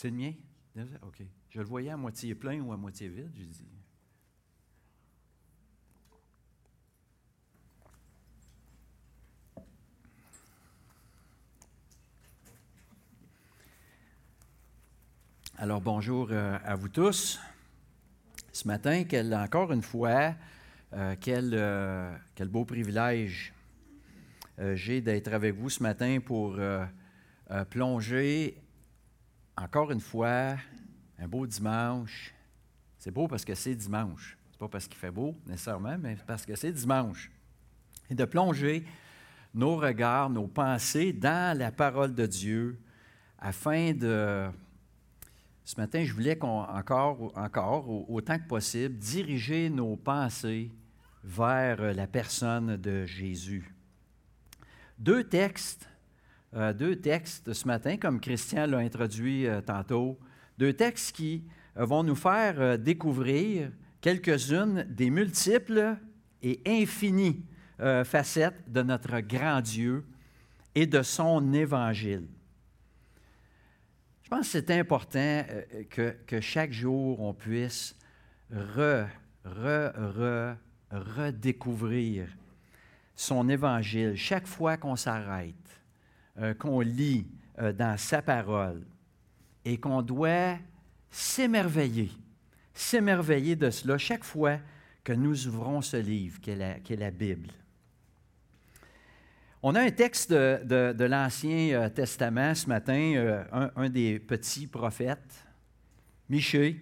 C'est le mien? OK. Je le voyais à moitié plein ou à moitié vide, je dis. Alors bonjour euh, à vous tous. Ce matin, quel, encore une fois, euh, quel, euh, quel, beau privilège j'ai d'être avec vous ce matin pour plonger encore une fois un beau dimanche. C'est beau parce que c'est dimanche. Ce n'est pas parce qu'il fait beau nécessairement, mais parce que c'est dimanche. Et de plonger nos regards, nos pensées dans la parole de Dieu afin de ce matin, je voulais qu'on, encore, encore, autant que possible, diriger nos pensées vers la personne de Jésus. Deux textes, euh, deux textes ce matin, comme Christian l'a introduit euh, tantôt, deux textes qui euh, vont nous faire découvrir quelques-unes des multiples et infinies facettes de notre grand Dieu et de son évangile. Je pense que c'est important que, que, chaque jour, on puisse re, re, re, redécouvrir son évangile. Chaque fois qu'on s'arrête, euh, qu'on lit euh, dans sa parole et qu'on doit s'émerveiller, s'émerveiller de cela chaque fois que nous ouvrons ce livre qu'est la, la Bible. On a un texte de, l'Ancien euh, Testament ce matin, un, des petits prophètes, Miché,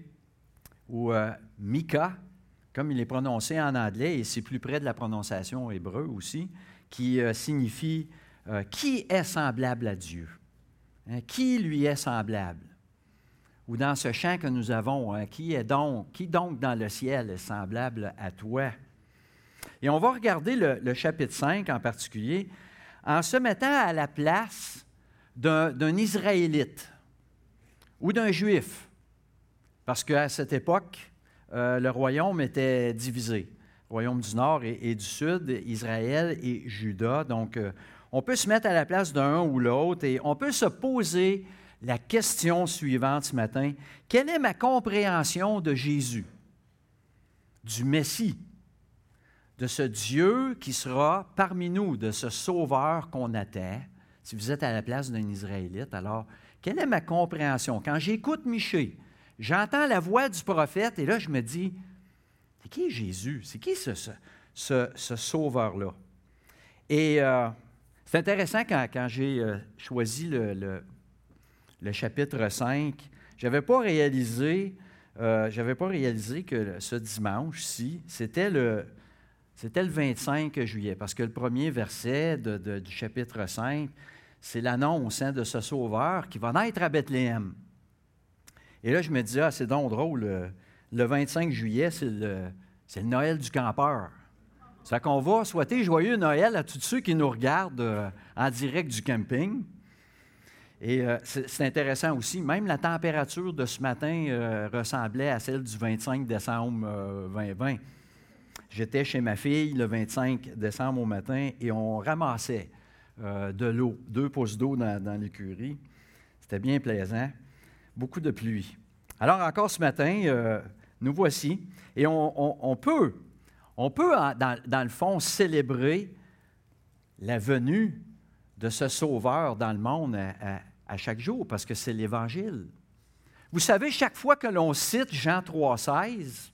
ou Mika, comme il est prononcé en anglais, et c'est plus près de la prononciation hébreu aussi, qui signifie qui est semblable à Dieu? Hein, qui lui est semblable? Ou dans ce chant que nous avons, hein, qui est donc, qui donc dans le ciel est semblable à toi? Et on va regarder le, chapitre 5 en particulier en se mettant à la place d'un Israélite ou d'un Juif. Parce qu'à cette époque, euh, le royaume était divisé. Royaume du Nord et, du Sud, Israël et Juda. Donc, euh, on peut se mettre à la place d'un ou l'autre et on peut se poser la question suivante ce matin. Quelle est ma compréhension de Jésus, du Messie, de ce Dieu qui sera parmi nous, de ce Sauveur qu'on attend? Si vous êtes à la place d'un Israélite, alors, quelle est ma compréhension? Quand j'écoute Miché, j'entends la voix du prophète et là, je me dis, c'est qui Jésus? C'est qui ce, ce, Sauveur-là? Et euh, c'est intéressant quand, j'ai euh, choisi le, le, chapitre 5, je n'avais pas réalisé, euh, j'avais pas réalisé que ce dimanche-ci, c'était le, c'était le 25 juillet, parce que le premier verset du chapitre 5, c'est l'annonce hein, de ce Sauveur qui va naître à Bethléem. Et là, je me disais, ah, c'est donc drôle, le, 25 juillet, c'est le, Noël du campeur. C'est qu'on va souhaiter joyeux Noël à tous ceux qui nous regardent euh, en direct du camping. Et euh, c'est intéressant aussi, même la température de ce matin euh, ressemblait à celle du 25 décembre 2020. J'étais chez ma fille le 25 décembre au matin et on ramassait de l'eau, deux pouces d'eau dans, l'écurie. C'était bien plaisant. Beaucoup de pluie. Alors encore ce matin, nous voici. Et on, peut, on peut dans, le fond, célébrer la venue de ce Sauveur dans le monde à, chaque jour, parce que c'est l'Évangile. Vous savez, chaque fois que l'on cite Jean 3,16,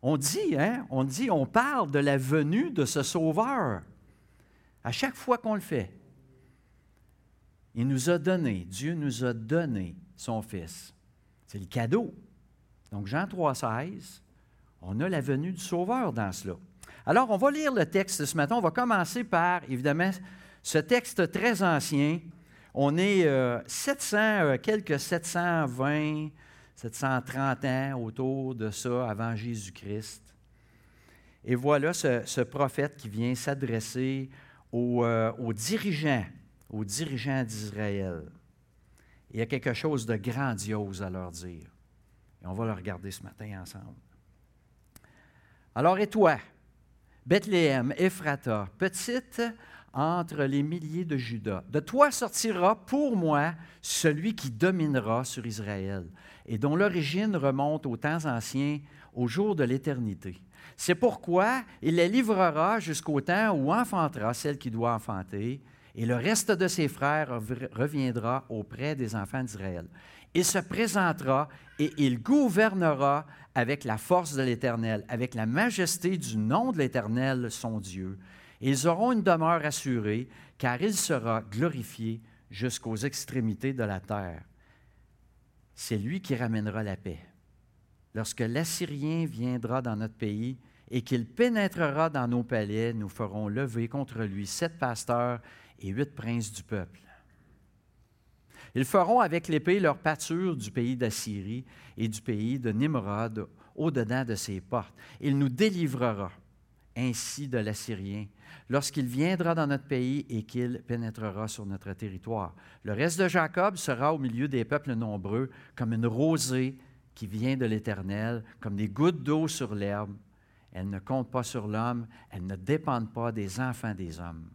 on dit, hein, on dit, on parle de la venue de ce Sauveur. À chaque fois qu'on le fait, il nous a donné, Dieu nous a donné son Fils. C'est le cadeau. Donc Jean 3,16, on a la venue du Sauveur dans cela. Alors, on va lire le texte ce matin. On va commencer par, évidemment, ce texte très ancien. On est 700, euh, euh, quelques 720, 730 ans autour de ça avant Jésus-Christ. Et voilà ce, prophète qui vient s'adresser euh, aux, dirigeants, aux dirigeants d'Israël. Il y a quelque chose de grandiose à leur dire. Et on va le regarder ce matin ensemble. Alors, et toi, Bethléem, Ephrata, petite entre les milliers de Judas. De toi sortira pour moi celui qui dominera sur Israël et dont l'origine remonte aux temps anciens, au jour de l'éternité. C'est pourquoi il les livrera jusqu'au temps où enfantera celle qui doit enfanter, et le reste de ses frères reviendra auprès des enfants d'Israël. Il se présentera et il gouvernera avec la force de l'Éternel, avec la majesté du nom de l'Éternel, son Dieu. Ils auront une demeure assurée, car il sera glorifié jusqu'aux extrémités de la terre. C'est lui qui ramènera la paix. Lorsque l'Assyrien viendra dans notre pays et qu'il pénétrera dans nos palais, nous ferons lever contre lui sept pasteurs et huit princes du peuple. Ils feront avec l'épée leur pâture du pays d'Assyrie et du pays de Nimrod au-dedans de ses portes. Il nous délivrera ainsi de l'Assyrien lorsqu'il viendra dans notre pays et qu'il pénétrera sur notre territoire. Le reste de Jacob sera au milieu des peuples nombreux comme une rosée qui vient de l'Éternel, comme des gouttes d'eau sur l'herbe. Elles ne comptent pas sur l'homme, elles ne dépendent pas des enfants des hommes.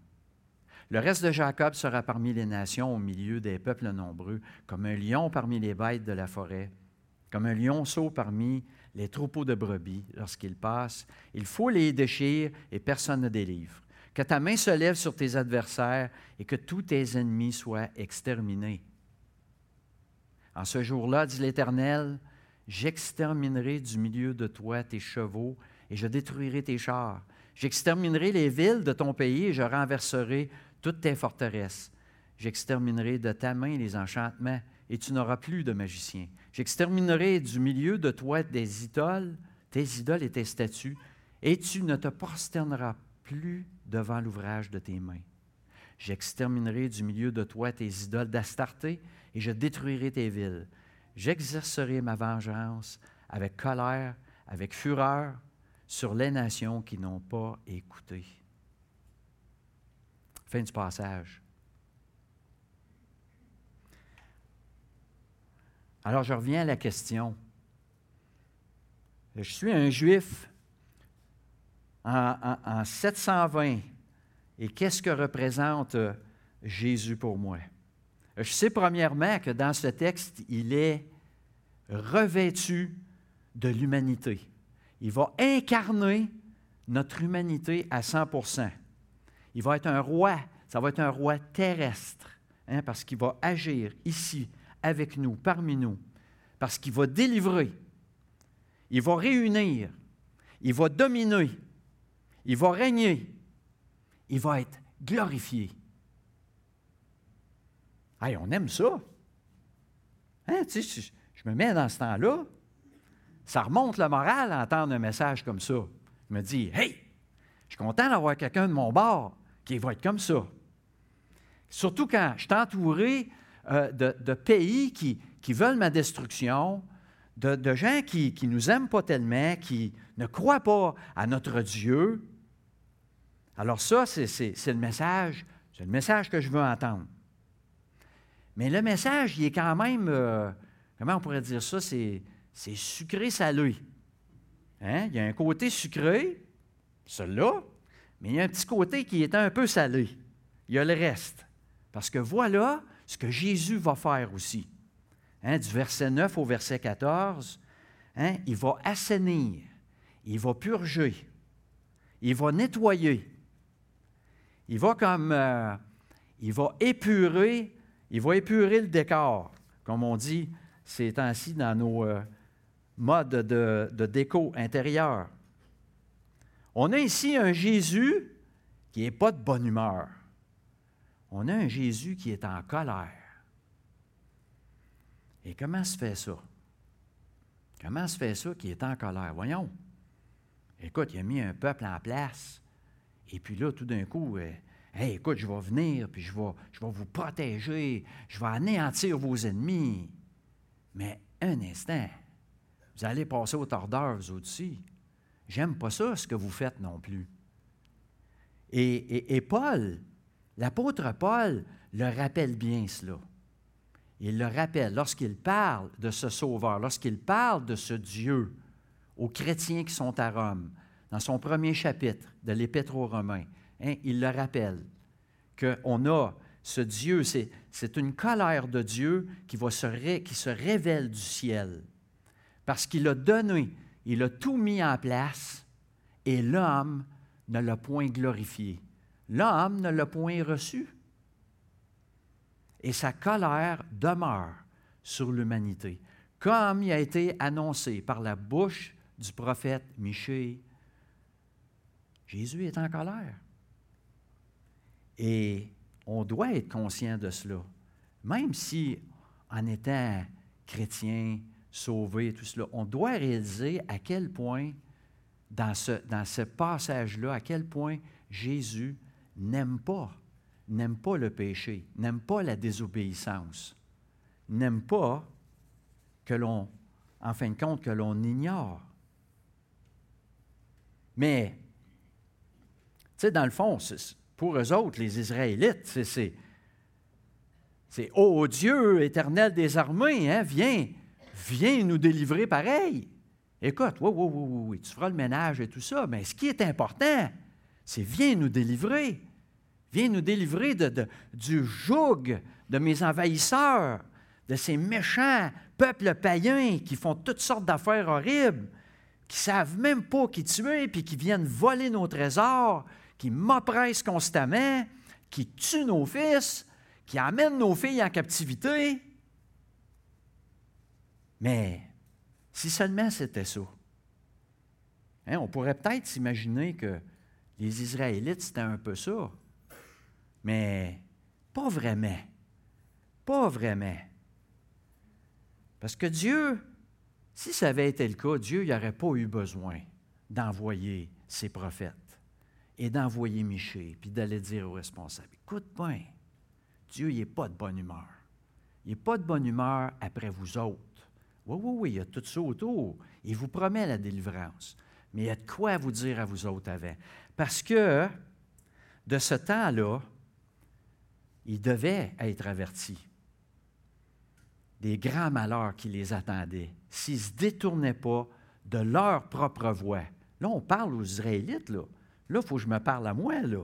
Le reste de Jacob sera parmi les nations au milieu des peuples nombreux, comme un lion parmi les bêtes de la forêt, comme un lionceau parmi les troupeaux de brebis. Lorsqu'il passe, il faut les déchirer et personne ne délivre. Que ta main se lève sur tes adversaires et que tous tes ennemis soient exterminés. En ce jour-là, dit l'Éternel, j'exterminerai du milieu de toi tes chevaux et je détruirai tes chars. J'exterminerai les villes de ton pays et je renverserai toutes tes forteresses. J'exterminerai de ta main les enchantements, et tu n'auras plus de magicien. J'exterminerai du milieu de toi des idoles, tes idoles et tes statues, et tu ne te prosterneras plus devant l'ouvrage de tes mains. J'exterminerai du milieu de toi tes idoles d'Astarté, et je détruirai tes villes. J'exercerai ma vengeance avec colère, avec fureur, sur les nations qui n'ont pas écouté. Du passage. Alors je reviens à la question. Je suis un juif en, 720 et qu'est-ce que représente euh, Jésus pour moi? Je sais premièrement que dans ce texte, il est revêtu de l'humanité. Il va incarner notre humanité à 100 il va être un roi, ça va être un roi terrestre, hein, parce qu'il va agir ici, avec nous, parmi nous, parce qu'il va délivrer, il va réunir, il va dominer, il va régner, il va être glorifié. Hey, on aime ça. Hein, tu sais, je me mets dans ce temps-là, ça remonte le moral d'entendre un message comme ça. Je me dis, hey, je suis content d'avoir quelqu'un de mon bord qui va être comme ça. Surtout quand je suis entouré euh, de, pays qui, veulent ma destruction, de, gens qui ne nous aiment pas tellement, qui ne croient pas à notre Dieu. Alors ça, c'est le message, c'est le message que je veux entendre. Mais le message, il est quand même, euh, comment on pourrait dire ça, c'est sucré-salé. Hein? Il y a un côté sucré, celui-là, mais il y a un petit côté qui est un peu salé. Il y a le reste. Parce que voilà ce que Jésus va faire aussi. Hein, du verset 9 au verset 14, hein, il va assainir, il va purger, il va nettoyer, il va comme, euh, il va épurer, il va épurer le décor, comme on dit ces temps-ci dans nos euh, modes de, de déco intérieure. On a ici un Jésus qui n'est pas de bonne humeur. On a un Jésus qui est en colère. Et comment se fait ça? Comment se fait ça qui est en colère? Voyons. Écoute, il a mis un peuple en place. Et puis là, tout d'un coup, euh, écoute, je vais venir, puis je vais, je vais vous protéger, je vais anéantir vos ennemis. Mais un instant, vous allez passer au tordeur, vous aussi. J'aime pas ça, ce que vous faites non plus. Et, Paul, l'apôtre Paul, le rappelle bien cela. Il le rappelle lorsqu'il parle de ce Sauveur, lorsqu'il parle de ce Dieu aux chrétiens qui sont à Rome, dans son premier chapitre de l'Épître aux Romains, hein, il le rappelle. qu'on a ce Dieu, c'est une colère de Dieu qui, se révèle du ciel. Parce qu'il a donné, il a tout mis en place et l'homme ne l'a point glorifié. L'homme ne l'a point reçu. Et sa colère demeure sur l'humanité, comme il a été annoncé par la bouche du prophète Michée. Jésus est en colère. Et on doit être conscient de cela. Même si, en étant chrétien, sauvé, tout cela, on doit réaliser à quel point, dans ce, passage-là, à quel point Jésus n'aime pas, n'aime pas le péché, n'aime pas la désobéissance, n'aime pas que l'on, en fin de compte, que l'on ignore. Mais, tu sais, dans le fond, pour eux autres, les Israélites, c'est, c'est, Ô Dieu éternel des armées, hein, viens, viens nous délivrer pareil. Écoute, oui, oui, oui, oui, tu feras le ménage et tout ça, mais ce qui est important, c'est viens nous délivrer. Viens nous délivrer du joug de mes envahisseurs, de ces méchants peuples païens qui font toutes sortes d'affaires horribles, qui savent même pas qui tuer, puis qui viennent voler nos trésors, qui m'oppressent constamment, qui tuent nos fils, qui amènent nos filles en captivité. Mais si seulement c'était ça, hein, on pourrait peut-être s'imaginer que les Israélites, c'était un peu ça. Mais pas vraiment. Pas vraiment. Parce que Dieu, si ça avait été le cas, Dieu n'aurait pas eu besoin d'envoyer ses prophètes et d'envoyer Miché, puis d'aller dire aux responsables, écoute bien, Dieu, n'est pas de bonne humeur. Il n'est pas de bonne humeur après vous autres. Oui, oui, oui, il y a tout ça autour. Il vous promet la délivrance. Mais il y a de quoi vous dire à vous autres avant. Parce que de ce temps-là, il devait être avertis des grands malheurs qui les attendaient s'ils ne se détournaient pas de leur propre voie. Là, on parle aux Israélites, là. Là, il faut que je me parle à moi, là.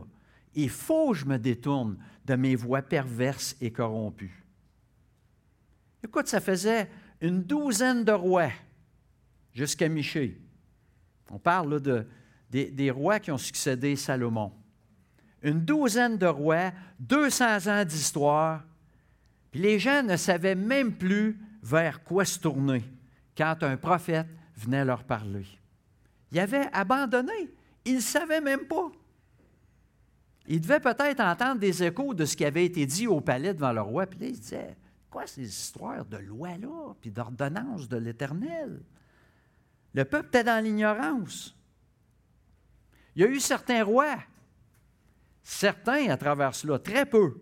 Il faut que je me détourne de mes voies perverses et corrompues. Écoute, ça faisait une douzaine de rois jusqu'à Michée. On parle de, des, rois qui ont succédé Salomon. Une douzaine de rois, 200 ans d'histoire, puis les gens ne savaient même plus vers quoi se tourner quand un prophète venait leur parler. Ils avaient abandonné. Ils ne savaient même pas. Ils devaient peut-être entendre des échos de ce qui avait été dit au palais devant le roi, puis là, ils disaient Quoi ces histoires de loi-là, puis d'ordonnances de l'Éternel? Le peuple était dans l'ignorance. Il y a eu certains rois, certains à travers cela, très peu,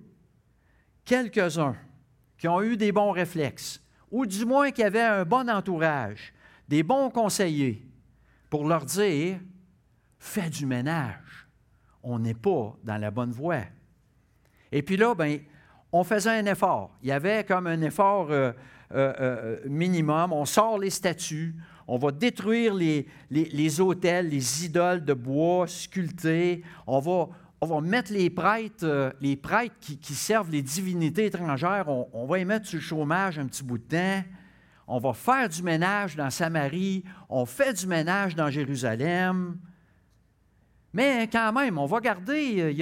quelques-uns, qui ont eu des bons réflexes, ou du moins qui avaient un bon entourage, des bons conseillers, pour leur dire Fais du ménage. On n'est pas dans la bonne voie. Et puis là, ben, on faisait un effort. Il y avait comme un effort euh, euh, euh, minimum. On sort les statues, on va détruire les, les, hôtels, les idoles de bois sculptés, on va, mettre les prêtres, les prêtres qui, servent les divinités étrangères, on, va y mettre sur le chômage un petit bout de temps. On va faire du ménage dans Samarie, on fait du ménage dans Jérusalem. Mais quand même, on va garder, il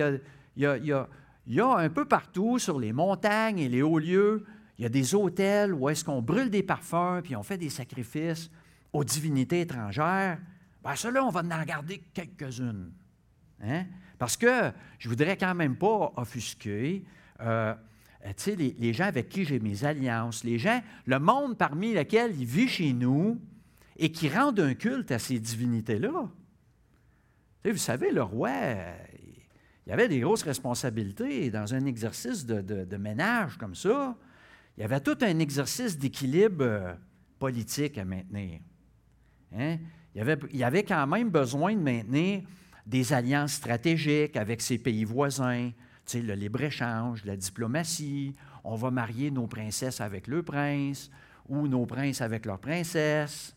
y a un peu partout sur les montagnes et les hauts lieux, il y a des hôtels où est-ce qu'on brûle des parfums, puis on fait des sacrifices aux divinités étrangères. Bien, cela, on va en garder quelques-unes. Hein? Parce que je ne voudrais quand même pas offusquer euh, les, les, gens avec qui j'ai mes alliances, les gens, le monde parmi lequel il vit chez nous et qui rendent un culte à ces divinités-là. Vous savez, le roi, il y avait des grosses responsabilités dans un exercice de, ménage comme ça. Il y avait tout un exercice d'équilibre euh, politique à maintenir. Hein? Il, y avait, quand même besoin de maintenir des alliances stratégiques avec ses pays voisins, tu le libre-échange, la diplomatie. On va marier nos princesses avec le prince ou nos princes avec leurs princesses.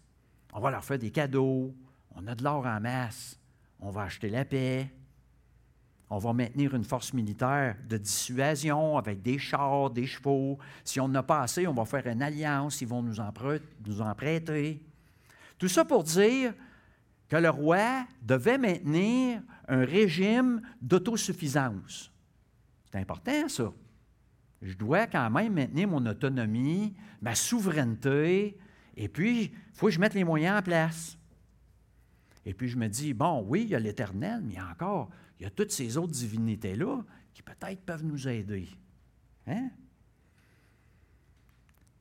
On va leur faire des cadeaux. On a de l'or en masse. On va acheter la paix on va maintenir une force militaire de dissuasion avec des chars, des chevaux. Si on n'a pas assez, on va faire une alliance, ils vont nous en, nous en prêter. Tout ça pour dire que le roi devait maintenir un régime d'autosuffisance. C'est important, ça. Je dois quand même maintenir mon autonomie, ma souveraineté, et puis, il faut que je mette les moyens en place. Et puis, je me dis, bon, oui, il y a l'Éternel, mais encore, il y a toutes ces autres divinités-là qui peut-être peuvent nous aider. Hein?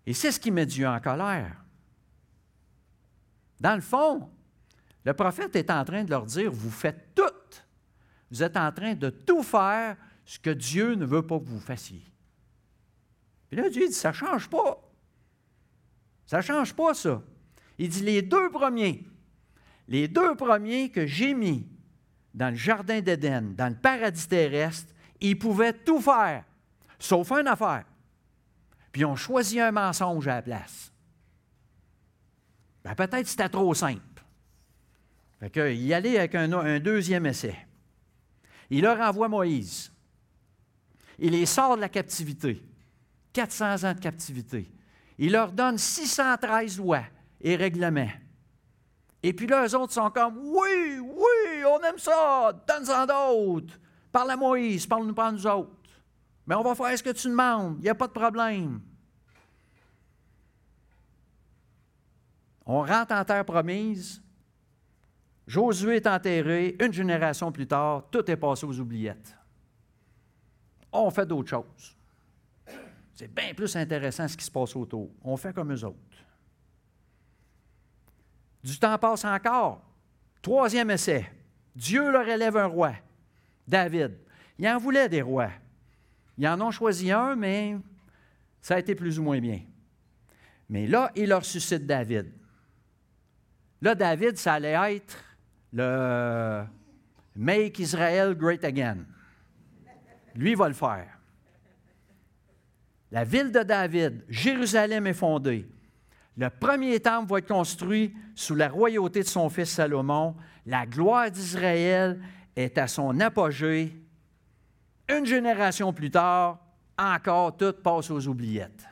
Et c'est ce qui met Dieu en colère. Dans le fond, le prophète est en train de leur dire, vous faites tout. Vous êtes en train de tout faire ce que Dieu ne veut pas que vous fassiez. Puis là, Dieu dit, ça ne change pas. Ça ne change pas, ça. Il dit, les deux premiers, les deux premiers que j'ai mis dans le jardin d'Éden, dans le paradis terrestre, ils pouvaient tout faire, sauf une affaire. Puis ils ont choisi un mensonge à la place. Ben, peut-être c'était trop simple. Fait que, y aller avec un, un, deuxième essai. Il leur envoie Moïse. Il les sort de la captivité. 400 ans de captivité. Il leur donne 613 lois et règlements. Et puis là, eux autres sont comme Oui, oui, on aime ça, donne-en d'autres. Parle à Moïse, parle-nous pas à nous autres. Mais on va faire ce que tu demandes, il n'y a pas de problème. On rentre en terre promise. Josué est enterré. Une génération plus tard, tout est passé aux oubliettes. On fait d'autres choses. C'est bien plus intéressant ce qui se passe autour. On fait comme eux autres. Du temps passe encore. Troisième essai. Dieu leur élève un roi, David. Il en voulait des rois. Ils en ont choisi un, mais ça a été plus ou moins bien. Mais là, il leur suscite David. Là, David, ça allait être le Make Israel Great Again. Lui va le faire. La ville de David, Jérusalem est fondée. Le premier temple va être construit sous la royauté de son fils Salomon. La gloire d'Israël est à son apogée. Une génération plus tard, encore tout passe aux oubliettes.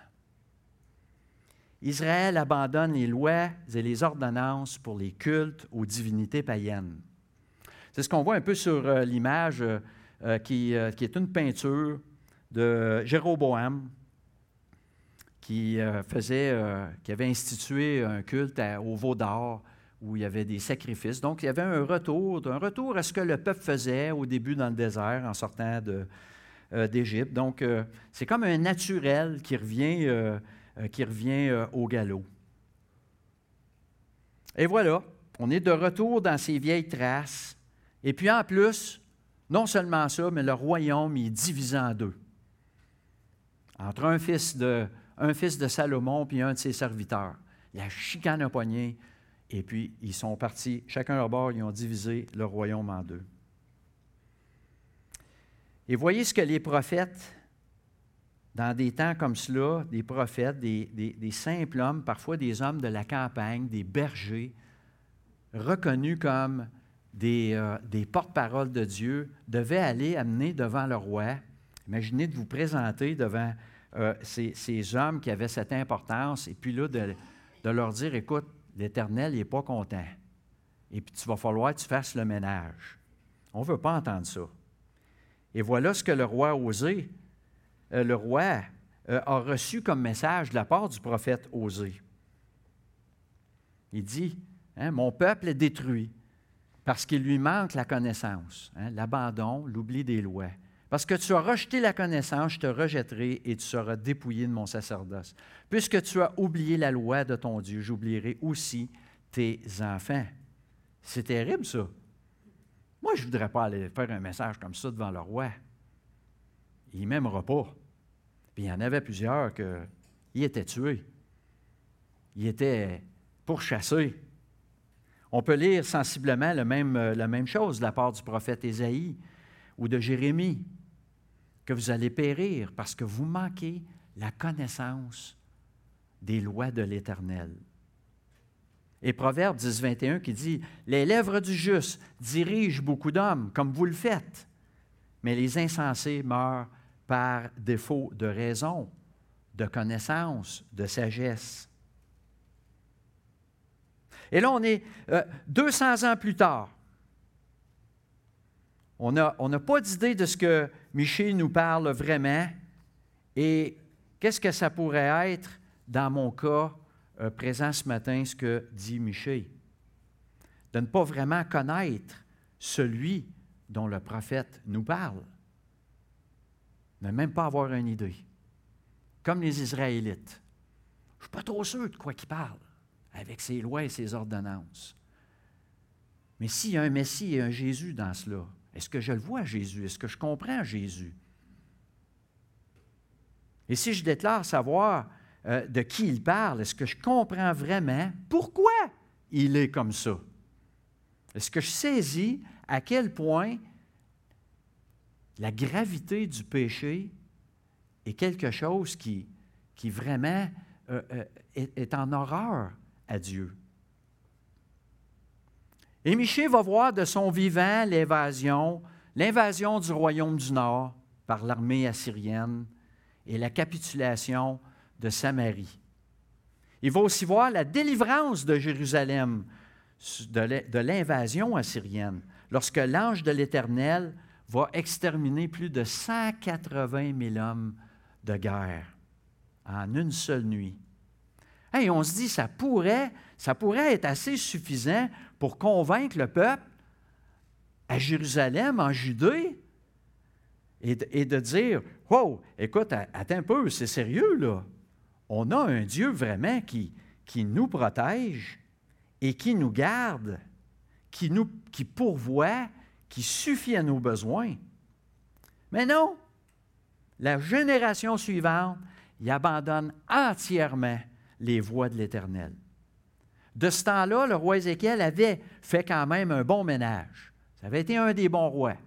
Israël abandonne les lois et les ordonnances pour les cultes aux divinités païennes. C'est ce qu'on voit un peu sur euh, l'image euh, euh, qui, qui, est une peinture de Jéroboam, qui, euh, faisait, euh, qui avait institué un culte au veau d'or où il y avait des sacrifices. Donc, il y avait un retour, un retour à ce que le peuple faisait au début dans le désert en sortant euh, d'Égypte. Donc, c'est comme un naturel qui revient, qui revient au galop. Et voilà, on est de retour dans ces vieilles traces. Et puis en plus, non seulement ça, mais le royaume est divisé en deux. Entre un fils de, un fils de Salomon puis un de ses serviteurs. La chicane a poigné, et puis ils sont partis, chacun à leur bord, ils ont divisé le royaume en deux. Et voyez ce que les prophètes, dans des temps comme cela, des prophètes, des, simples hommes, parfois des hommes de la campagne, des bergers, reconnus comme des, euh, des porte-paroles de Dieu, devaient aller amener devant le roi. Imaginez de vous présenter devant euh, ces, hommes qui avaient cette importance, et puis là, de, leur dire, écoute, l'Éternel n'est pas content. Et puis, tu vas falloir que tu fasses le ménage. On ne veut pas entendre ça. Et voilà ce que le roi a osé. Euh, le roi euh, a reçu comme message de la part du prophète Osée. Il dit, hein, mon peuple est détruit parce qu'il lui manque la connaissance, hein, l'abandon, l'oubli des lois. Parce que tu as rejeté la connaissance, je te rejetterai et tu seras dépouillé de mon sacerdoce. Puisque tu as oublié la loi de ton Dieu, j'oublierai aussi tes enfants. C'est terrible, ça. Moi, je ne voudrais pas aller faire un message comme ça devant le roi. Il ne m'aimera pas. Puis il y en avait plusieurs qui étaient tués. Ils étaient pourchassés. On peut lire sensiblement le même, la même chose de la part du prophète Ésaïe ou de Jérémie que vous allez périr parce que vous manquez la connaissance des lois de l'Éternel. Et Proverbe 10, 21 qui dit Les lèvres du juste dirigent beaucoup d'hommes, comme vous le faites. mais les insensés meurent par défaut de raison, de connaissance, de sagesse. Et là, on est 200 euh, ans plus tard. On n'a pas d'idée de ce que Michel nous parle vraiment et qu'est-ce que ça pourrait être dans mon cas euh, présent ce matin, ce que dit Michel. De ne pas vraiment connaître celui dont le prophète nous parle. Ne même pas avoir une idée. Comme les Israélites. Je ne suis pas trop sûr de quoi il parle avec ses lois et ses ordonnances. Mais s'il y a un Messie et un Jésus dans cela, est-ce que je le vois Jésus? Est-ce que je comprends Jésus? Et si je déclare savoir euh, de qui il parle, est-ce que je comprends vraiment pourquoi il est comme ça? Est-ce que je saisis à quel point la gravité du péché est quelque chose qui, vraiment euh, euh, est, en horreur à Dieu? Et Michée va voir de son vivant l'évasion, l'invasion du royaume du Nord par l'armée assyrienne et la capitulation de Samarie. Il va aussi voir la délivrance de Jérusalem de l'invasion assyrienne, lorsque l'ange de l'Éternel va exterminer plus de 180 000 hommes de guerre en une seule nuit. Et on se dit, ça pourrait, ça pourrait être assez suffisant pour convaincre le peuple à Jérusalem, en Judée, et de, dire, wow, écoute, attends un peu, c'est sérieux là. On a un Dieu vraiment qui, qui nous protège et qui nous garde, qui, nous, qui pourvoit, qui suffit à nos besoins. Mais non, la génération suivante, il abandonne entièrement les voies de l'Éternel. De ce temps-là, le roi Ézéchiel avait fait quand même un bon ménage. Ça avait été un des bons rois.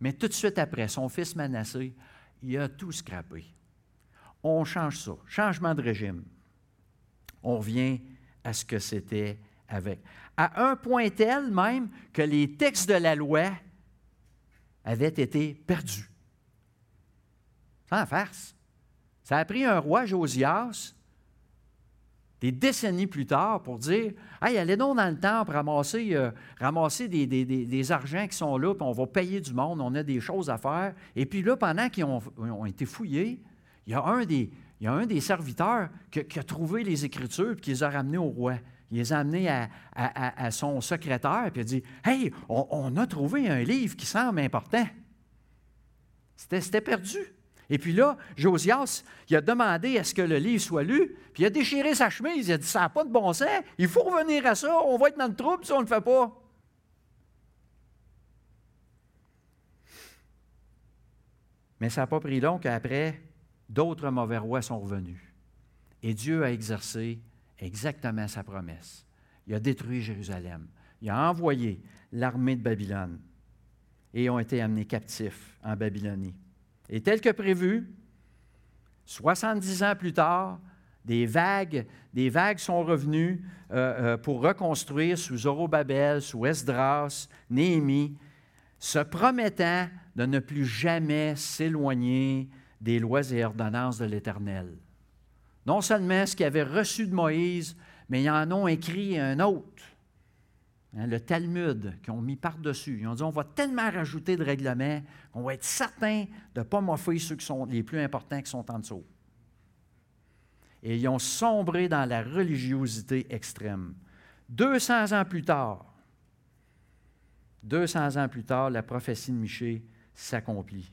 Mais tout de suite après, son fils Manassé, il a tout scrappé. On change ça, changement de régime. On revient à ce que c'était avec. À un point tel même que les textes de la loi avaient été perdus. Sans farce. Ça a pris un roi, Josias, des décennies plus tard pour dire allez donc dans le temple ramasser, euh, ramasser des, argents qui sont là, puis on va payer du monde, on a des choses à faire. Et puis là, pendant qu'ils ont, été fouillés, il y a un des, serviteurs qui, a trouvé les Écritures et qui les a ramenées au roi. Il les a amenées à, son secrétaire, puis a dit Hey, on, on, a trouvé un livre qui semble important. C'était perdu. Et puis là, Josias, il a demandé à ce que le livre soit lu, puis il a déchiré sa chemise, il a dit, ça n'a pas de bon sens, il faut revenir à ça, on va être dans le trouble si on ne le fait pas. Mais ça n'a pas pris long qu'après, d'autres mauvais rois sont revenus. Et Dieu a exercé exactement sa promesse. Il a détruit Jérusalem. Il a envoyé l'armée de Babylone et ont été amenés captifs en Babylonie. Et tel que prévu, 70 ans plus tard, des vagues, sont revenues euh, euh, pour reconstruire sous Zorobabel, sous Esdras, Néhémie, se promettant de ne plus jamais s'éloigner des lois et ordonnances de l'Éternel. Non seulement ce qu'ils avaient reçu de Moïse, mais ils en ont écrit un autre Hein, le Talmud, qui ont mis par-dessus. Ils ont dit on va tellement rajouter de règlements qu'on va être certain de ne pas m'offrir ceux qui sont les plus importants qui sont en dessous. Et ils ont sombré dans la religiosité extrême. 200 ans plus tard, 200 ans plus tard, la prophétie de Michée s'accomplit.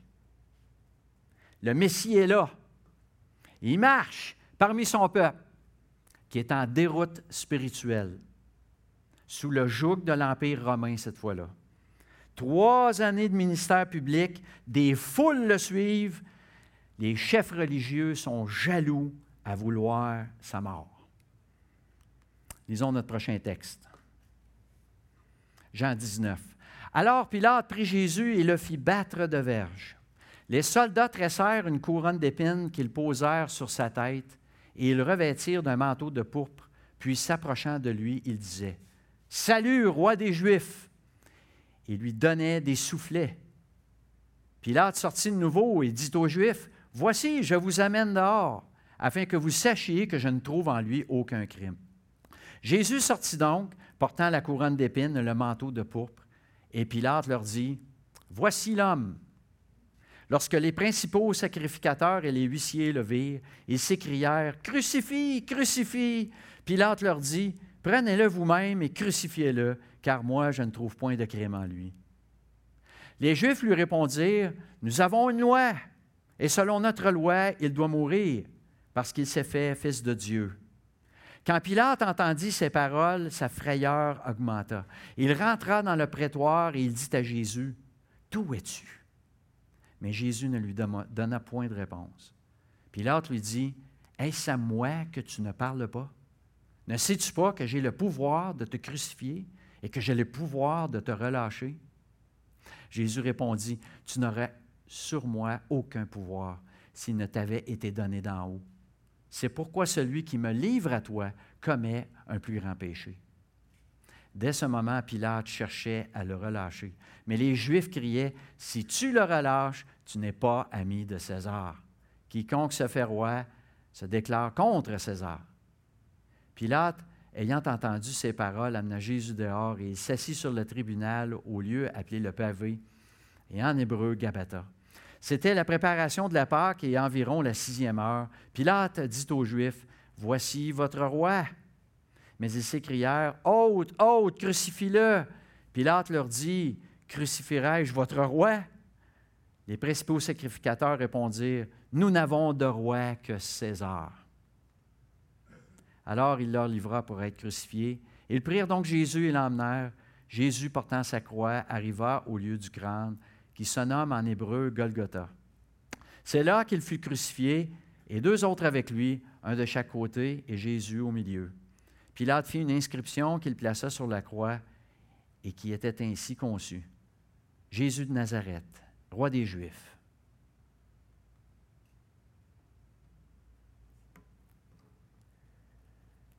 Le Messie est là. Il marche parmi son peuple qui est en déroute spirituelle sous le joug de l'Empire romain cette fois-là. Trois années de ministère public, des foules le suivent, les chefs religieux sont jaloux à vouloir sa mort. Lisons notre prochain texte. Jean 19. Alors Pilate prit Jésus et le fit battre de verge. Les soldats tressèrent une couronne d'épines qu'ils posèrent sur sa tête et ils revêtirent d'un manteau de pourpre, puis s'approchant de lui, ils disaient Salut, roi des Juifs. Il lui donnait des soufflets. Pilate sortit de nouveau et dit aux Juifs, Voici, je vous amène dehors, afin que vous sachiez que je ne trouve en lui aucun crime. Jésus sortit donc, portant la couronne d'épines et le manteau de pourpre, et Pilate leur dit, Voici l'homme. Lorsque les principaux sacrificateurs et les huissiers le virent, ils s'écrièrent, Crucifie, crucifie. Pilate leur dit, Prenez-le vous-même et crucifiez-le, car moi je ne trouve point de crime en lui. Les Juifs lui répondirent, Nous avons une loi, et selon notre loi, il doit mourir, parce qu'il s'est fait fils de Dieu. Quand Pilate entendit ces paroles, sa frayeur augmenta. Il rentra dans le prétoire et il dit à Jésus, D'où es-tu? Mais Jésus ne lui donna point de réponse. Pilate lui dit, Est-ce à moi que tu ne parles pas? Ne sais-tu pas que j'ai le pouvoir de te crucifier et que j'ai le pouvoir de te relâcher? Jésus répondit, Tu n'aurais sur moi aucun pouvoir s'il ne t'avait été donné d'en haut. C'est pourquoi celui qui me livre à toi commet un plus grand péché. Dès ce moment, Pilate cherchait à le relâcher. Mais les Juifs criaient, Si tu le relâches, tu n'es pas ami de César. Quiconque se fait roi se déclare contre César. Pilate, ayant entendu ces paroles, amena Jésus dehors et il s'assit sur le tribunal au lieu appelé le pavé, et en hébreu Gabata. C'était la préparation de la Pâque et environ la sixième heure. Pilate dit aux Juifs, Voici votre roi. Mais ils s'écrièrent, Haute, haute, crucifie-le. Pilate leur dit, Crucifierai-je votre roi? Les principaux sacrificateurs répondirent, Nous n'avons de roi que César. Alors il leur livra pour être crucifié. Ils prirent donc Jésus et l'emmenèrent. Jésus, portant sa croix, arriva au lieu du crâne, qui se nomme en hébreu Golgotha. C'est là qu'il fut crucifié, et deux autres avec lui, un de chaque côté, et Jésus au milieu. Pilate fit une inscription qu'il plaça sur la croix et qui était ainsi conçue. Jésus de Nazareth, roi des Juifs.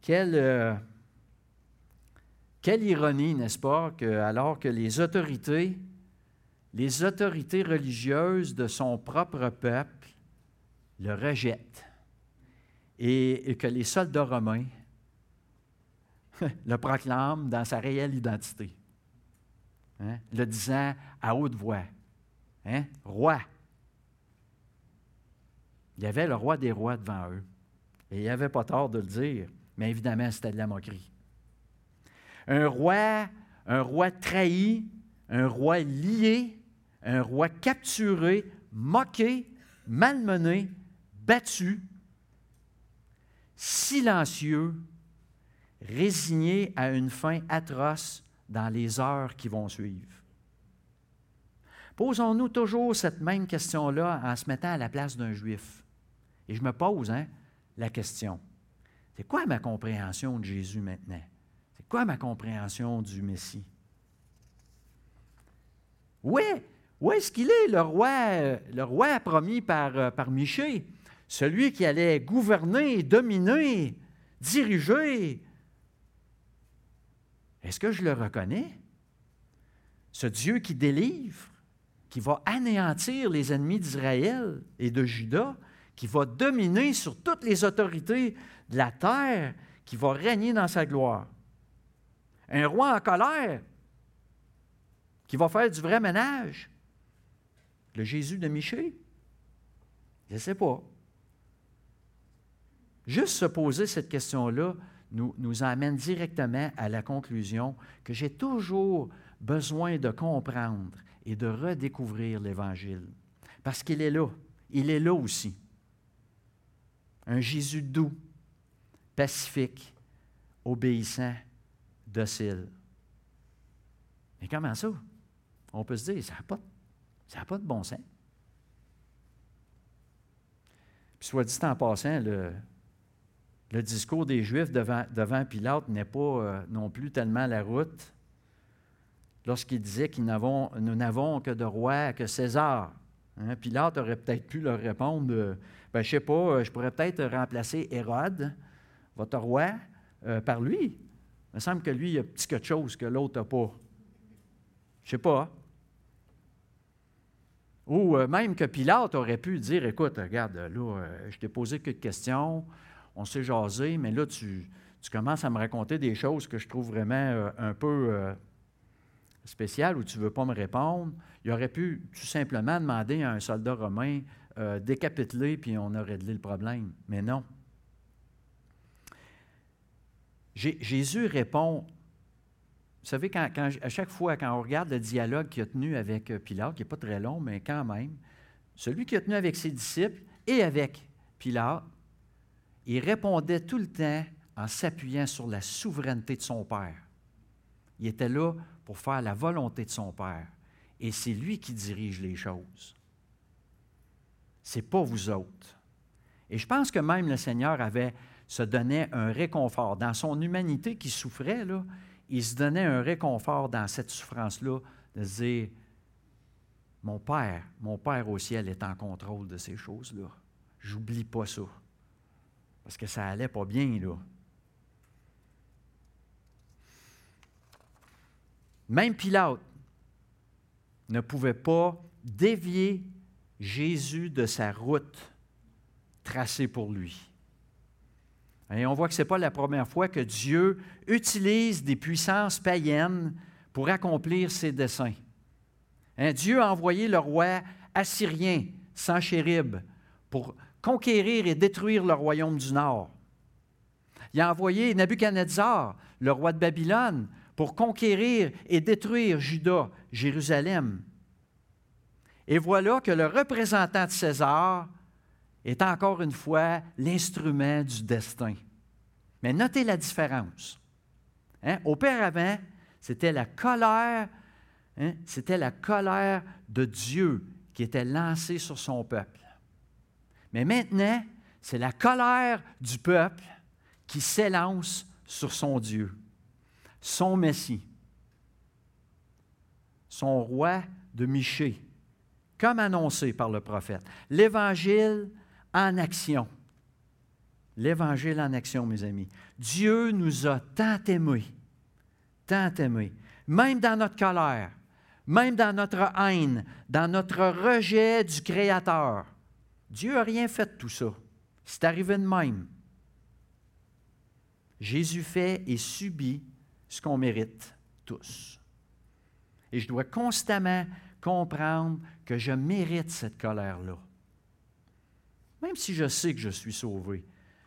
Quelle, euh, quelle ironie, n'est-ce pas, que alors que les autorités, les autorités religieuses de son propre peuple le rejettent et que les soldats romains le proclame dans sa réelle identité, hein, le disant à haute voix. Hein, roi. Il y avait le roi des rois devant eux. Et il n'y avait pas tort de le dire, mais évidemment, c'était de la moquerie. Un roi, un roi trahi, un roi lié, un roi capturé, moqué, malmené, battu, silencieux, résigné à une fin atroce dans les heures qui vont suivre. Posons-nous toujours cette même question-là en se mettant à la place d'un juif. Et je me pose hein, la question. C'est quoi ma compréhension de Jésus maintenant? C'est quoi ma compréhension du Messie? Oui, où est-ce qu'il est, le roi, le roi promis par, euh, par? Celui qui allait gouverner, dominer, diriger, est-ce que je le reconnais? Ce Dieu qui délivre, qui va anéantir les ennemis d'Israël et de Juda, qui va dominer sur toutes les autorités de la terre, qui va régner dans sa gloire. Un roi en colère, qui va faire du vrai ménage. Le Jésus de Michée? Je ne sais pas. Juste se poser cette question-là, nous, nous amène directement à la conclusion que j'ai toujours besoin de comprendre et de redécouvrir l'Évangile. Parce qu'il est là. Il est là aussi. Un Jésus doux, pacifique, obéissant, docile. Mais comment ça? On peut se dire, ça n'a pas, pas de bon sens. Puis soit dit en passant, le, discours des Juifs devant, devant Pilate n'est pas euh, non plus tellement la route lorsqu'il disait que nous n'avons que de roi que César. Hein, Pilate aurait peut-être pu leur répondre euh, ben, Je ne sais pas, euh, je pourrais peut-être remplacer Hérode, votre roi, par lui. Il me semble que lui, il a petit quelque chose que l'autre n'a pas. Je ne sais pas. Ou euh, même que Pilate aurait pu dire, écoute, regarde, là, euh, je t'ai posé quelques questions, on s'est jasé, mais là, tu, tu, commences à me raconter des choses que je trouve vraiment euh, un peu spéciales ou tu ne veux pas me répondre. Il aurait pu tout simplement demander à un soldat romain, décapite-le, puis on aurait réglé le problème. Mais non. Jésus répond vous savez, à chaque fois, quand on regarde le dialogue qu'il a tenu avec euh, Pilate, qui n'est pas très long, mais quand même, celui qui a tenu avec ses disciples et avec Pilate, il répondait tout le temps en s'appuyant sur la souveraineté de son Père. Il était là pour faire la volonté de son Père. Et c'est lui qui dirige les choses. Ce n'est pas vous autres. Et je pense que même le Seigneur avait, se donnait un réconfort. Dans son humanité qui souffrait, là, il se donnait un réconfort dans cette souffrance-là de se dire, mon Père, mon Père au ciel est en contrôle de ces choses-là. J'oublie pas ça. Parce que ça allait pas bien, là. Même Pilate ne pouvait pas dévier Jésus de sa route tracée pour lui. Et on voit que ce n'est pas la première fois que Dieu utilise des puissances païennes pour accomplir ses desseins. Hein, Dieu a envoyé le roi assyrien, Sanchérib, pour conquérir et détruire le royaume du Nord. Il a envoyé Nabuchodonosor, le roi de Babylone, pour conquérir et détruire Juda, Jérusalem. Et voilà que le représentant de César est encore une fois l'instrument du destin. Mais notez la différence. Hein? Auparavant, c'était la colère, hein? c'était la colère de Dieu qui était lancée sur son peuple. Mais maintenant, c'est la colère du peuple qui s'élance sur son Dieu, son Messie, son roi de Michée, comme annoncé par le prophète. L'Évangile en action. L'Évangile en action, mes amis. Dieu nous a tant aimés, tant aimés, même dans notre colère, même dans notre haine, dans notre rejet du Créateur. Dieu n'a rien fait de tout ça. C'est arrivé de même. Jésus fait et subit ce qu'on mérite tous. Et je dois constamment comprendre que je mérite cette colère-là. Même si je sais que je suis sauvé,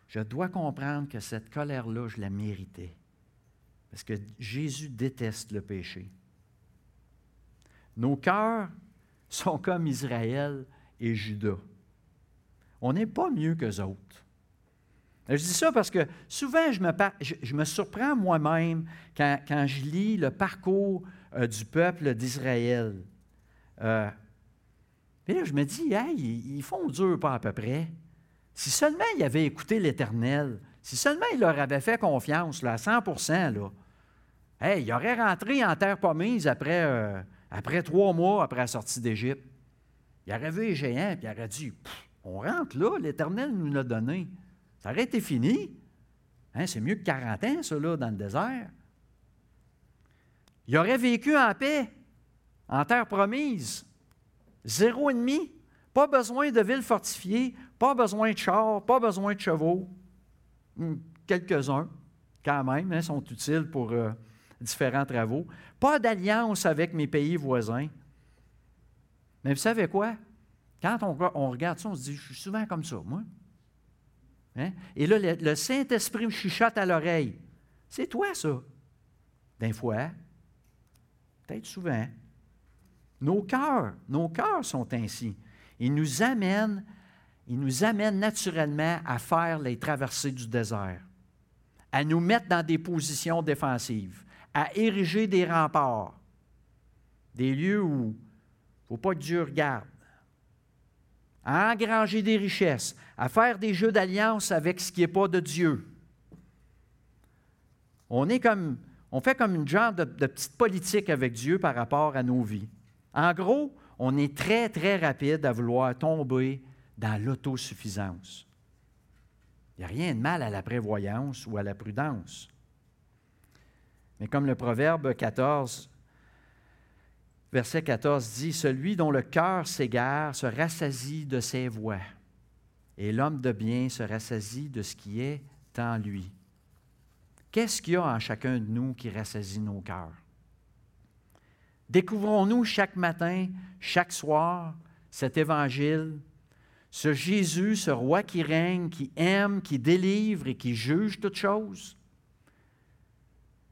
je dois comprendre que cette colère-là, je la méritais. Parce que Jésus déteste le péché. Nos cœurs sont comme Israël et Judas. On n'est pas mieux qu'eux autres. Je dis ça parce que souvent, je me, je, me surprends moi-même quand, je lis le parcours euh, du peuple d'Israël. Euh, et là, je me dis, hey, ils font dur pas à peu près. Si seulement ils avaient écouté l'Éternel, si seulement il leur avait fait confiance là, à 100 là, hey, ils auraient rentré en terre promise après, euh, après trois mois après la sortie d'Égypte. Il aurait vu les géants, puis il aurait dit On rentre là, l'Éternel nous l'a donné. Ça aurait été fini. Hein, c'est mieux que 40 ans, ça, là, dans le désert. Il aurait vécu en paix, en terre promise. Zéro ennemi. Pas besoin de villes fortifiées, pas besoin de chars, pas besoin de chevaux. Hmm, quelques-uns, quand même, hein, sont utiles pour euh, différents travaux. Pas d'alliance avec mes pays voisins. Mais vous savez quoi? Quand on, regarde ça, on se dit, je suis souvent comme ça, moi. Hein? Et là, le, Saint-Esprit me chuchote à l'oreille. C'est toi, ça? D'un fois, peut-être souvent. Nos cœurs, nos cœurs sont ainsi. Ils nous amènent, naturellement à faire les traversées du désert, à nous mettre dans des positions défensives, à ériger des remparts, des lieux où il ne faut pas que Dieu regarde, à engranger des richesses, à faire des jeux d'alliance avec ce qui n'est pas de Dieu. On fait comme une genre de petite politique avec Dieu par rapport à nos vies. En gros, on est très, très rapide à vouloir tomber dans l'autosuffisance. Il n'y a rien de mal à la prévoyance ou à la prudence. Mais comme le Proverbe 14 verset 14 dit, Celui dont le cœur s'égare se rassasie de ses voix, et l'homme de bien se rassasie de ce qui est en lui. Qu'est-ce qu'il y a en chacun de nous qui rassasie nos cœurs? Découvrons-nous chaque matin, chaque soir, cet évangile, ce Jésus, ce roi qui règne, qui aime, qui délivre et qui juge toutes choses?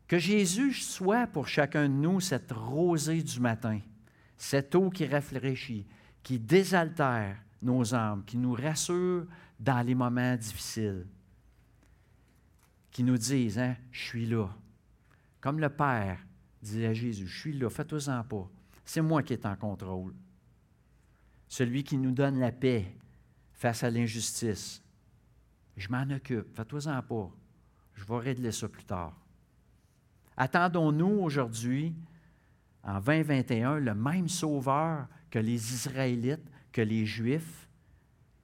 Que Jésus soit pour chacun de nous cette rosée du matin, cette eau qui rafraîchit, qui désaltère nos âmes, qui nous rassure dans les moments difficiles, qui nous disent hein, Je suis là. Comme le Père dit à Jésus Je suis là, fais-toi-en pas. C'est moi qui est en contrôle. Celui qui nous donne la paix face à l'injustice. Je m'en occupe, fais-toi-en pas. Je vais régler ça plus tard. Attendons-nous aujourd'hui, en 2021, le même sauveur que les Israélites, que les Juifs,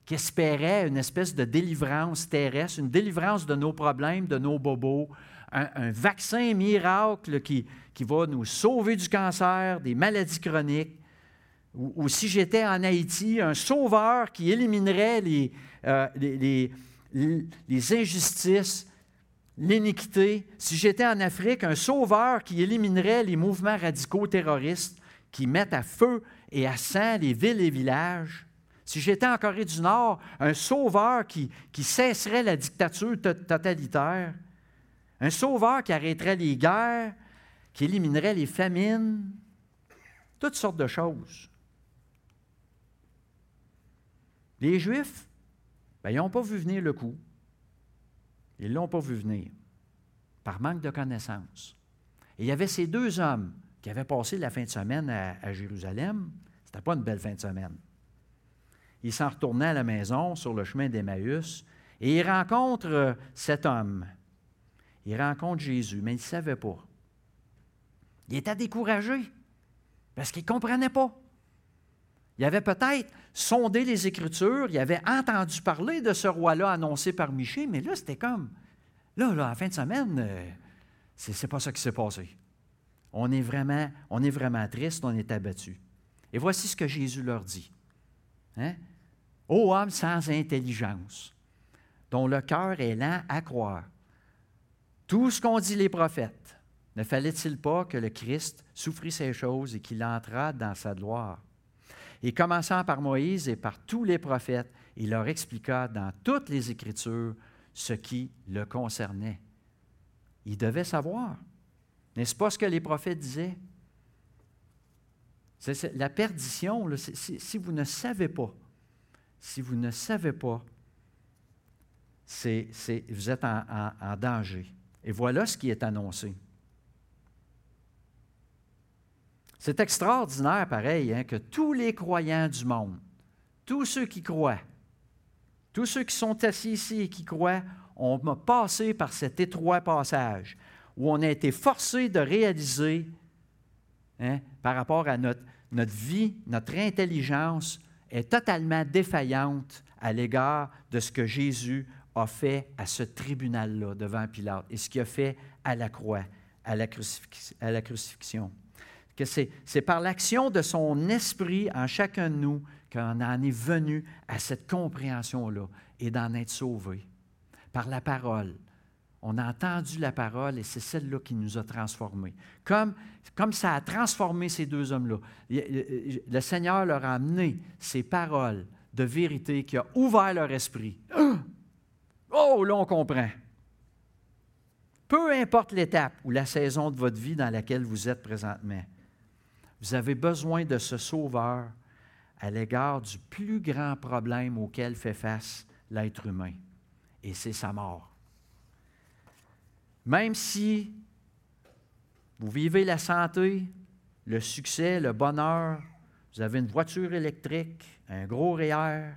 qui espéraient une espèce de délivrance terrestre, une délivrance de nos problèmes, de nos bobos, un, vaccin miracle qui, qui va nous sauver du cancer, des maladies chroniques, ou, si j'étais en Haïti, un sauveur qui éliminerait les, euh, les, les injustices, l'iniquité, si j'étais en Afrique, un sauveur qui éliminerait les mouvements radicaux terroristes qui mettent à feu et à sang les villes et villages, si j'étais en Corée du Nord, un sauveur qui, qui cesserait la dictature totalitaire, un sauveur qui arrêterait les guerres, qui éliminerait les famines, toutes sortes de choses. Les Juifs, ben, ils n'ont pas vu venir le coup. Ils ne l'ont pas vu venir, par manque de connaissances. Et il y avait ces deux hommes qui avaient passé la fin de semaine à, Jérusalem. Ce n'était pas une belle fin de semaine. Ils s'en retournaient à la maison sur le chemin d'Emmaüs et ils rencontrent euh, cet homme. Ils rencontrent Jésus, mais ils ne savaient pas. Ils étaient découragés parce qu'ils ne comprenaient pas. Il avait peut-être sondé les Écritures, il avait entendu parler de ce roi-là annoncé par Michée, mais là, c'était comme, là, là, à la fin de semaine, euh, ce c'est pas ça qui s'est passé. On est, vraiment, on est vraiment triste, on est abattu. Et voici ce que Jésus leur dit. Hein? Ô homme sans intelligence, dont le cœur est lent à croire, tout ce qu'ont dit les prophètes, ne fallait-il pas que le Christ souffrit ces choses et qu'il entra dans sa gloire? Et commençant par Moïse et par tous les prophètes, il leur expliqua dans toutes les Écritures ce qui le concernait. Il devait savoir. N'est-ce pas ce que les prophètes disaient? la perdition, si, vous ne savez pas, si vous ne savez pas, vous êtes en danger. Et voilà ce qui est annoncé. C'est extraordinaire, pareil, hein, que tous les croyants du monde, tous ceux qui croient, tous ceux qui sont assis ici et qui croient, on m'a passé par cet étroit passage où on a été forcé de réaliser, hein, par rapport à notre, notre vie, notre intelligence est totalement défaillante à l'égard de ce que Jésus a fait à ce tribunal-là devant Pilate et ce qu'il a fait à la croix, à la, crucifixion c'est par l'action de son esprit en chacun de nous qu'on en est venu à cette compréhension-là et d'en être sauvé. Par la parole. On a entendu la parole et c'est celle-là qui nous a transformés. Comme, comme ça a transformé ces deux hommes-là. Le Seigneur leur a amené ces paroles de vérité qui a ouvert leur esprit. Oh, là, on comprend. Peu importe l'étape ou la saison de votre vie dans laquelle vous êtes présentement, vous avez besoin de ce sauveur à l'égard du plus grand problème auquel fait face l'être humain, et c'est sa mort. Même si vous vivez la santé, le succès, le bonheur, vous avez une voiture électrique, un gros REER,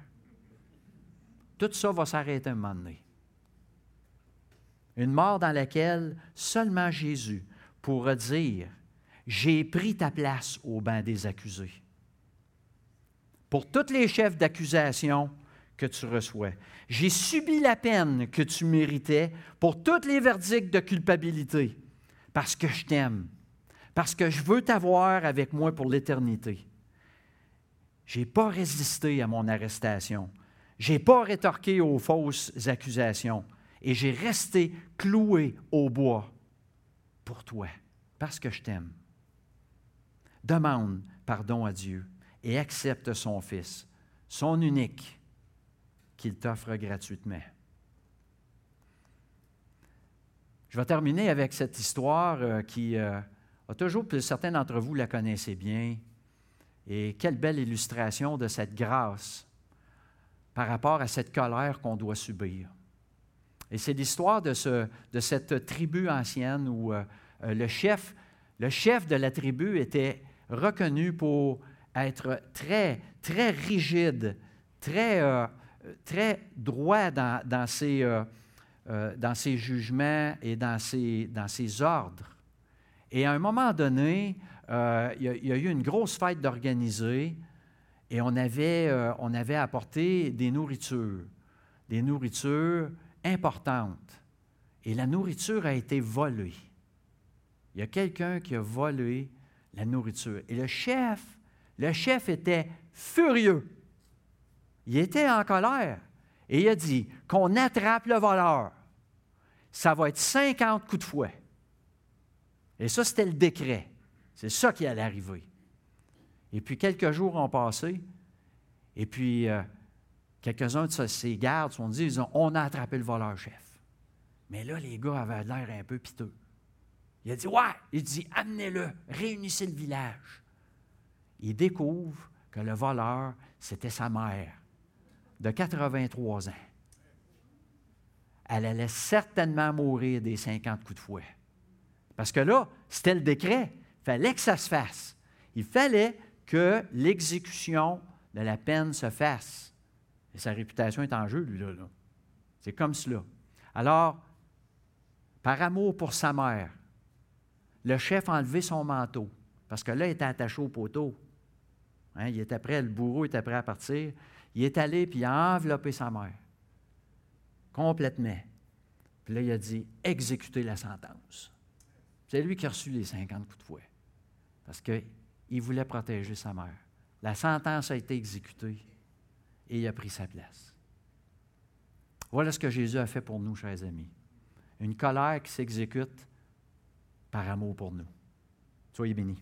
tout ça va s'arrêter un moment donné. Une mort dans laquelle seulement Jésus pourra dire j'ai pris ta place au banc des accusés. Pour tous les chefs d'accusation que tu reçois, j'ai subi la peine que tu méritais pour tous les verdicts de culpabilité, parce que je t'aime, parce que je veux t'avoir avec moi pour l'éternité. Je n'ai pas résisté à mon arrestation. Je n'ai pas rétorqué aux fausses accusations. Et j'ai resté cloué au bois pour toi, parce que je t'aime. Demande pardon à Dieu et accepte son Fils, son unique, qu'il t'offre gratuitement. Je vais terminer avec cette histoire euh, qui euh, a toujours, certains d'entre vous la connaissez bien, et quelle belle illustration de cette grâce par rapport à cette colère qu'on doit subir. Et c'est l'histoire de, ce, de, cette tribu ancienne où euh, le, chef, le chef de la tribu était reconnu pour être très, très rigide, très, très droit dans, dans ses, dans ses jugements et dans ses, dans ses ordres. Et à un moment donné, euh, il, y a, eu une grosse fête d'organiser et on avait, euh, on avait apporté des nourritures, des nourritures importantes. Et la nourriture a été volée. Il y a quelqu'un qui a volé la nourriture. Et le chef, le chef était furieux. Il était en colère. Et il a dit qu'on attrape le voleur. Ça va être 50 coups de fouet. Et ça, c'était le décret. C'est ça qui allait arriver. Et puis quelques jours ont passé, et puis euh, quelques-uns de ces gardes sont dit, on a attrapé le voleur-chef. Mais là, les gars avaient l'air un peu piteux. Il a dit, ouais, il dit, amenez-le, réunissez le village. Il découvre que le voleur, c'était sa mère, de 83 ans. Elle allait certainement mourir des 50 coups de fouet. Parce que là, c'était le décret. Il fallait que ça se fasse. Il fallait que l'exécution de la peine se fasse. Et sa réputation est en jeu, lui-là. C'est comme cela. Alors, par amour pour sa mère, le chef a enlevé son manteau, parce que là, il était attaché au poteau. Hein, il était prêt, le bourreau était prêt à partir. Il est allé, puis il a enveloppé sa mère. Complètement. Puis là, il a dit, exécutez la sentence. C'est lui qui a reçu les 50 coups de fouet. Parce qu'il voulait protéger sa mère. La sentence a été exécutée et il a pris sa place. Voilà ce que Jésus a fait pour nous, chers amis. Une colère qui s'exécute par amour pour nous. Soyez bénis.